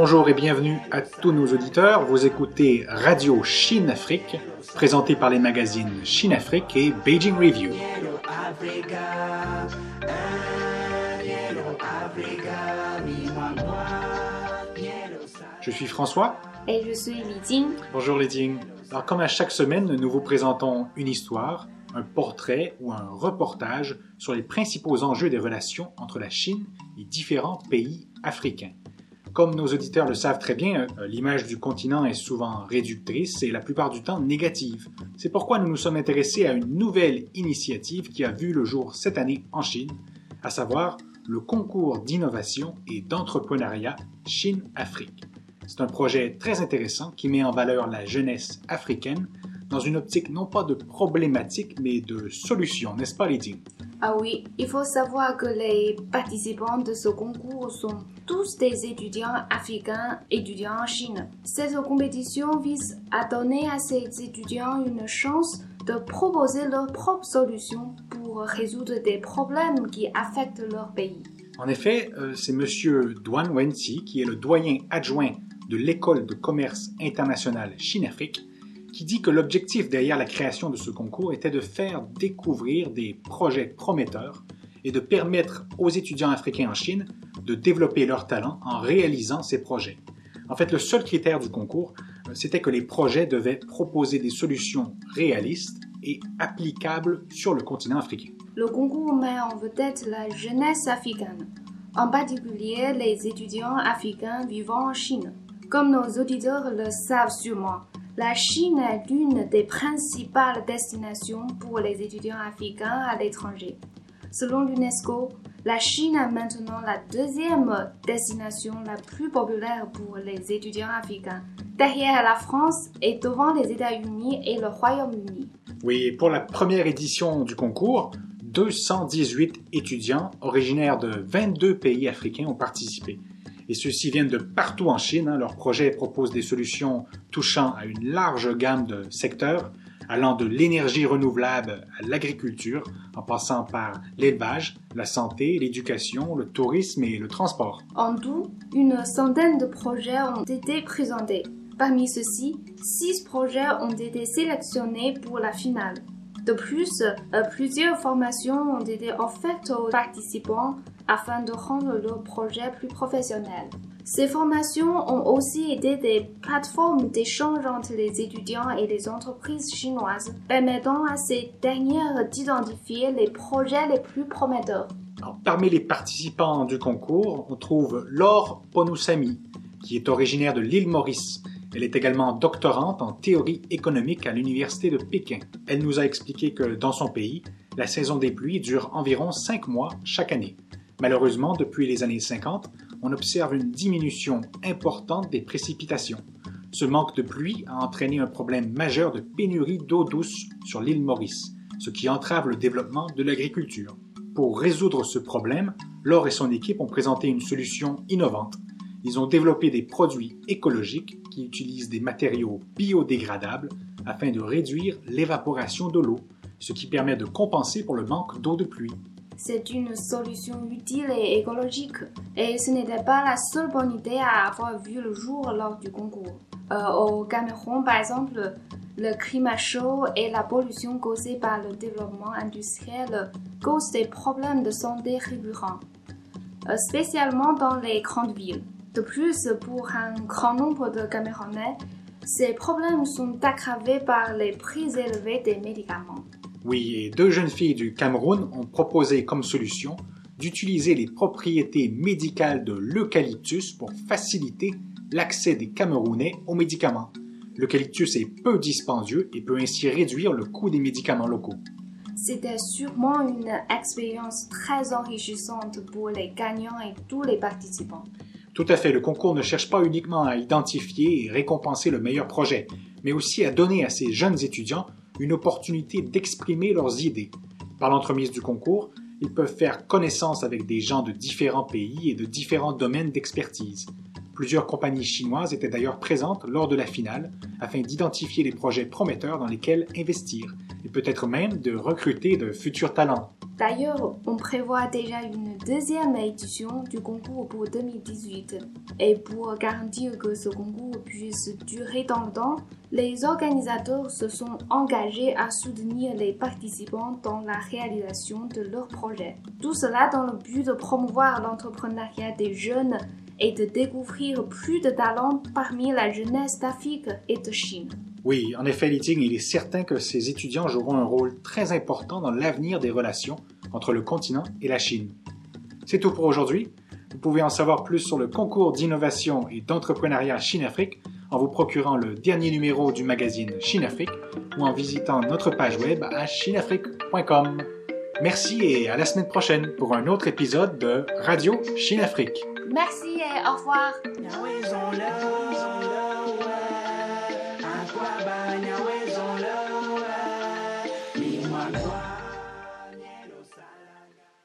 Bonjour et bienvenue à tous nos auditeurs. Vous écoutez Radio Chine Afrique, présenté par les magazines Chine Afrique et Beijing Review. Je suis François. Et je suis Li Jing. Bonjour Li Jing. Alors comme à chaque semaine, nous vous présentons une histoire, un portrait ou un reportage sur les principaux enjeux des relations entre la Chine et différents pays africains. Comme nos auditeurs le savent très bien, euh, l'image du continent est souvent réductrice et la plupart du temps négative. C'est pourquoi nous nous sommes intéressés à une nouvelle initiative qui a vu le jour cette année en Chine, à savoir le concours d'innovation et d'entrepreneuriat Chine-Afrique. C'est un projet très intéressant qui met en valeur la jeunesse africaine dans une optique non pas de problématique mais de solution, n'est-ce pas Lydie? Ah oui, il faut savoir que les participants de ce concours sont tous des étudiants africains étudiants en Chine. Cette compétition vise à donner à ces étudiants une chance de proposer leurs propres solutions pour résoudre des problèmes qui affectent leur pays. En effet, euh, c'est M. Duan Wenxi, qui est le doyen adjoint de l'École de commerce international Chine-Afrique, qui dit que l'objectif derrière la création de ce concours était de faire découvrir des projets prometteurs et de permettre aux étudiants africains en Chine de développer leurs talents en réalisant ces projets. En fait, le seul critère du concours, euh, c'était que les projets devaient proposer des solutions réalistes et applicables sur le continent africain. Le concours met en vedette la jeunesse africaine, en particulier les étudiants africains vivant en Chine. Comme nos auditeurs le savent sûrement, la Chine est l'une des principales destinations pour les étudiants africains à l'étranger. Selon l'UNESCO, la Chine est maintenant la deuxième destination la plus populaire pour les étudiants africains, derrière la France et devant les États-Unis et le Royaume-Uni. Oui, pour la première édition du concours, 218 étudiants originaires de 22 pays africains ont participé et ceux-ci viennent de partout en Chine. Hein. Leur projet propose des solutions touchant à une large gamme de secteurs, allant de l'énergie renouvelable à l'agriculture, en passant par l'élevage, la santé, l'éducation, le tourisme et le transport. En tout, une centaine de projets ont été présentés. Parmi ceux-ci, six projets ont été sélectionnés pour la finale. De plus, euh, plusieurs formations ont été offertes aux participants afin de rendre leur projet plus professionnel. Ces formations ont aussi été des plateformes d'échange entre les étudiants et les entreprises chinoises, permettant à ces dernières d'identifier les projets les plus prometteurs. parmi les participants du concours, on trouve Laure Ponusami, qui est originaire de l'île Maurice. Elle est également doctorante en théorie économique à l'Université de Pékin. Elle nous a expliqué que dans son pays, la saison des pluies dure environ cinq mois chaque année. Malheureusement, depuis les années 50, on observe une diminution importante des précipitations. Ce manque de pluie a entraîné un problème majeur de pénurie d'eau douce sur l'île Maurice, ce qui entrave le développement de l'agriculture. Pour résoudre ce problème, Laure et son équipe ont présenté une solution innovante. Ils ont développé des produits écologiques qui utilisent des matériaux biodégradables afin de réduire l'évaporation de l'eau, ce qui permet de compenser pour le manque d'eau de pluie. C'est une solution utile et écologique, et ce n'était pas la seule bonne idée à avoir vu le jour lors du concours. Euh, au Cameroun, par exemple, le climat chaud et la pollution causée par le développement industriel causent des problèmes de santé récurrents, euh, spécialement dans les grandes villes. De plus, pour un grand nombre de Camerounais, ces problèmes sont aggravés par les prix élevés des médicaments. Oui, et deux jeunes filles du Cameroun ont proposé comme solution d'utiliser les propriétés médicales de l'eucalyptus pour faciliter l'accès des Camerounais aux médicaments. L'eucalyptus est peu dispendieux et peut ainsi réduire le coût des médicaments locaux. C'était sûrement une expérience très enrichissante pour les gagnants et tous les participants. Tout à fait, le concours ne cherche pas uniquement à identifier et récompenser le meilleur projet, mais aussi à donner à ces jeunes étudiants une opportunité d'exprimer leurs idées. Par l'entremise du concours, ils peuvent faire connaissance avec des gens de différents pays et de différents domaines d'expertise. Plusieurs compagnies chinoises étaient d'ailleurs présentes lors de la finale afin d'identifier les projets prometteurs dans lesquels investir et peut-être même de recruter de futurs talents. D'ailleurs, on prévoit déjà une deuxième édition du concours pour 2018. Et pour garantir que ce concours puisse durer dans le temps, les organisateurs se sont engagés à soutenir les participants dans la réalisation de leurs projets. Tout cela dans le but de promouvoir l'entrepreneuriat des jeunes et de découvrir plus de talents parmi la jeunesse d'Afrique et de Chine. Oui, en effet, Liting, il est certain que ces étudiants joueront un rôle très important dans l'avenir des relations entre le continent et la Chine. C'est tout pour aujourd'hui. Vous pouvez en savoir plus sur le concours d'innovation et d'entrepreneuriat Chine-Afrique en vous procurant le dernier numéro du magazine Chine-Afrique ou en visitant notre page web à chineafrique.com. Merci et à la semaine prochaine pour un autre épisode de Radio Chine-Afrique. Merci et au revoir.